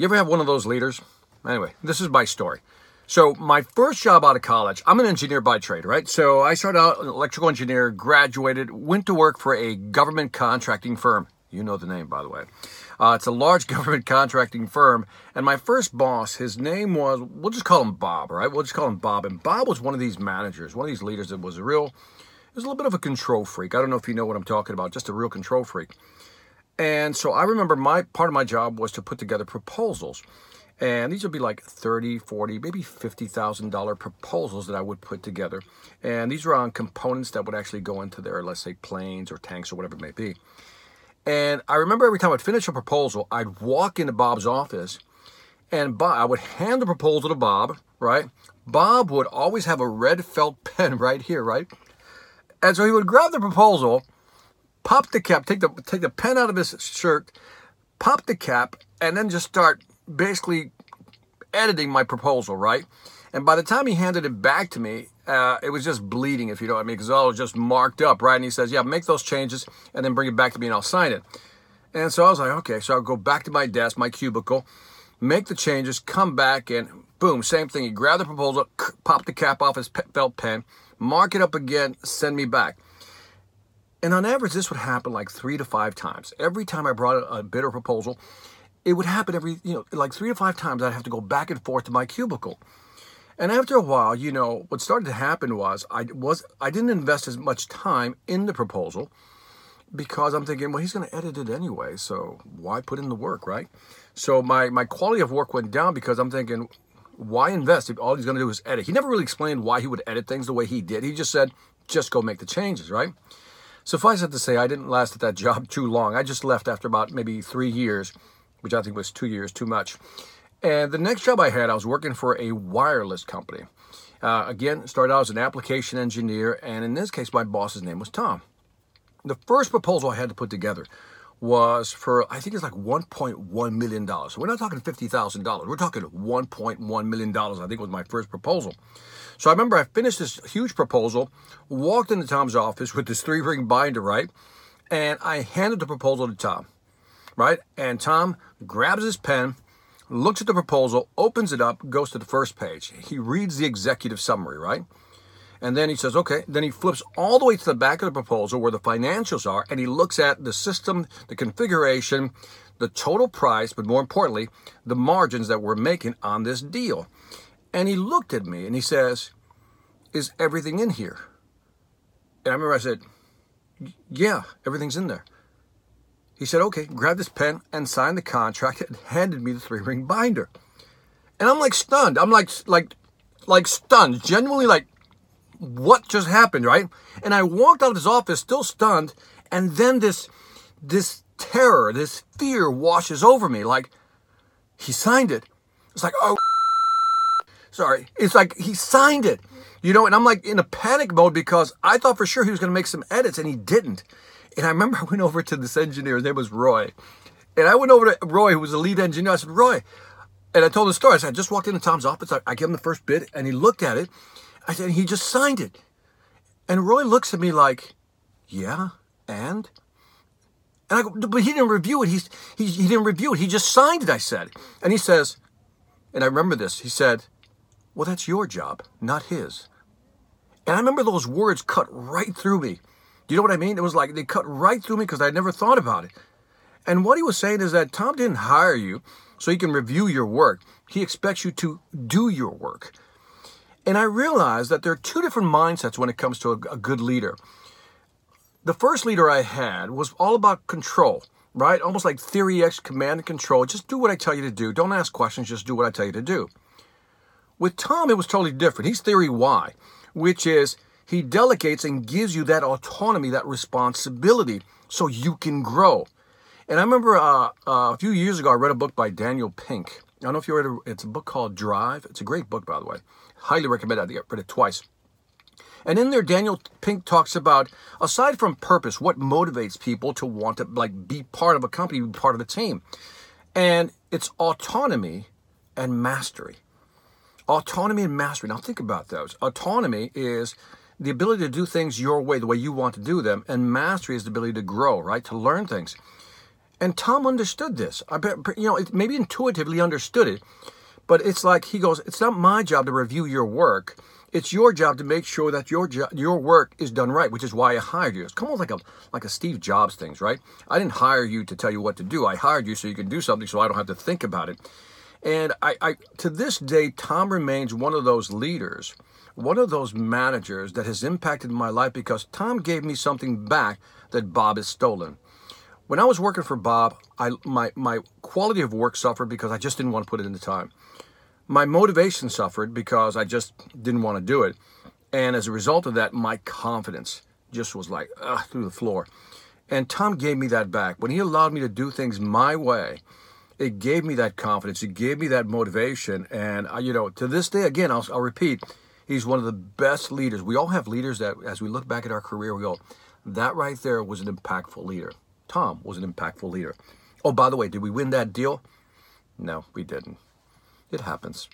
You ever have one of those leaders? Anyway, this is my story. So my first job out of college, I'm an engineer by trade, right? So I started out an electrical engineer, graduated, went to work for a government contracting firm. You know the name, by the way. Uh, it's a large government contracting firm. And my first boss, his name was, we'll just call him Bob, right? We'll just call him Bob. And Bob was one of these managers, one of these leaders that was a real, he was a little bit of a control freak. I don't know if you know what I'm talking about, just a real control freak. And so I remember my part of my job was to put together proposals. And these would be like 30, 40, maybe $50,000 proposals that I would put together. And these were on components that would actually go into their, let's say, planes or tanks or whatever it may be. And I remember every time I'd finish a proposal, I'd walk into Bob's office and Bob, I would hand the proposal to Bob, right? Bob would always have a red felt pen right here, right? And so he would grab the proposal, pop the cap, take the take the pen out of his shirt, pop the cap, and then just start basically editing my proposal, right? And by the time he handed it back to me, uh, it was just bleeding, if you know what I mean, because all was just marked up, right? And he says, Yeah, make those changes and then bring it back to me and I'll sign it. And so I was like, Okay, so I'll go back to my desk, my cubicle, make the changes, come back, and boom, same thing. He grabbed the proposal, pop the cap off his felt pen, mark it up again, send me back. And on average, this would happen like three to five times. Every time I brought a, bid proposal, it would happen every, you know, like three to five times. I'd have to go back and forth to my cubicle. And after a while, you know, what started to happen was I was I didn't invest as much time in the proposal because I'm thinking, well, he's going to edit it anyway, so why put in the work, right? So my my quality of work went down because I'm thinking, why invest if all he's going to do is edit? He never really explained why he would edit things the way he did. He just said, just go make the changes, right? Suffice it to say, I didn't last at that job too long. I just left after about maybe three years, which I think was two years too much. And the next job I had, I was working for a wireless company. Uh, again, started out as an application engineer, and in this case, my boss's name was Tom. The first proposal I had to put together was for, I think it's like $1.1 million. So we're not talking $50,000. We're talking $1.1 million, I think was my first proposal. So I remember I finished this huge proposal, walked into Tom's office with this three ring binder, right? And I handed the proposal to Tom, right? And Tom grabs his pen, looks at the proposal, opens it up, goes to the first page. He reads the executive summary, right? And then he says, okay. Then he flips all the way to the back of the proposal where the financials are, and he looks at the system, the configuration, the total price, but more importantly, the margins that we're making on this deal. And he looked at me and he says, Is everything in here? And I remember I said, Yeah, everything's in there. He said, okay, grab this pen and sign the contract and handed me the three ring binder. And I'm like stunned. I'm like, like, like stunned, genuinely like, what just happened, right? And I walked out of his office still stunned. And then this, this terror, this fear washes over me. Like, he signed it. It's like, oh, sorry. It's like he signed it, you know, and I'm like in a panic mode because I thought for sure he was going to make some edits and he didn't. And I remember I went over to this engineer, his name was Roy. And I went over to Roy, who was the lead engineer. I said, Roy, and I told him the story. I said, I just walked into Tom's office. I, I gave him the first bid, and he looked at it. I said, he just signed it. And Roy looks at me like, yeah, and? And I go, but he didn't review it. He's, he, he didn't review it. He just signed it, I said. And he says, and I remember this, he said, well, that's your job, not his. And I remember those words cut right through me. You know what I mean? It was like they cut right through me because I never thought about it. And what he was saying is that Tom didn't hire you so he can review your work. He expects you to do your work. And I realized that there are two different mindsets when it comes to a, a good leader. The first leader I had was all about control, right? Almost like theory X, command and control. Just do what I tell you to do. Don't ask questions, just do what I tell you to do. With Tom, it was totally different. He's theory Y, which is he delegates and gives you that autonomy, that responsibility, so you can grow. And I remember uh, uh, a few years ago, I read a book by Daniel Pink. I don't know if you read it. It's a book called Drive. It's a great book, by the way. Highly recommend it. I read it twice. And in there, Daniel Pink talks about, aside from purpose, what motivates people to want to like be part of a company, be part of a team. And it's autonomy and mastery. Autonomy and mastery. Now think about those. Autonomy is the ability to do things your way, the way you want to do them, and mastery is the ability to grow, right? To learn things. And Tom understood this. I bet, you know, maybe intuitively understood it, but it's like he goes, "It's not my job to review your work. It's your job to make sure that your jo- your work is done right, which is why I hired you. It's almost like a like a Steve Jobs things, right? I didn't hire you to tell you what to do. I hired you so you can do something, so I don't have to think about it. And I, I to this day, Tom remains one of those leaders, one of those managers that has impacted my life because Tom gave me something back that Bob has stolen. When I was working for Bob, I, my, my quality of work suffered because I just didn't want to put in the time. My motivation suffered because I just didn't want to do it. And as a result of that, my confidence just was like ugh, through the floor. And Tom gave me that back. When he allowed me to do things my way, it gave me that confidence. It gave me that motivation. And, I, you know, to this day, again, I'll, I'll repeat, he's one of the best leaders. We all have leaders that, as we look back at our career, we go, that right there was an impactful leader. Tom was an impactful leader. Oh, by the way, did we win that deal? No, we didn't. It happens.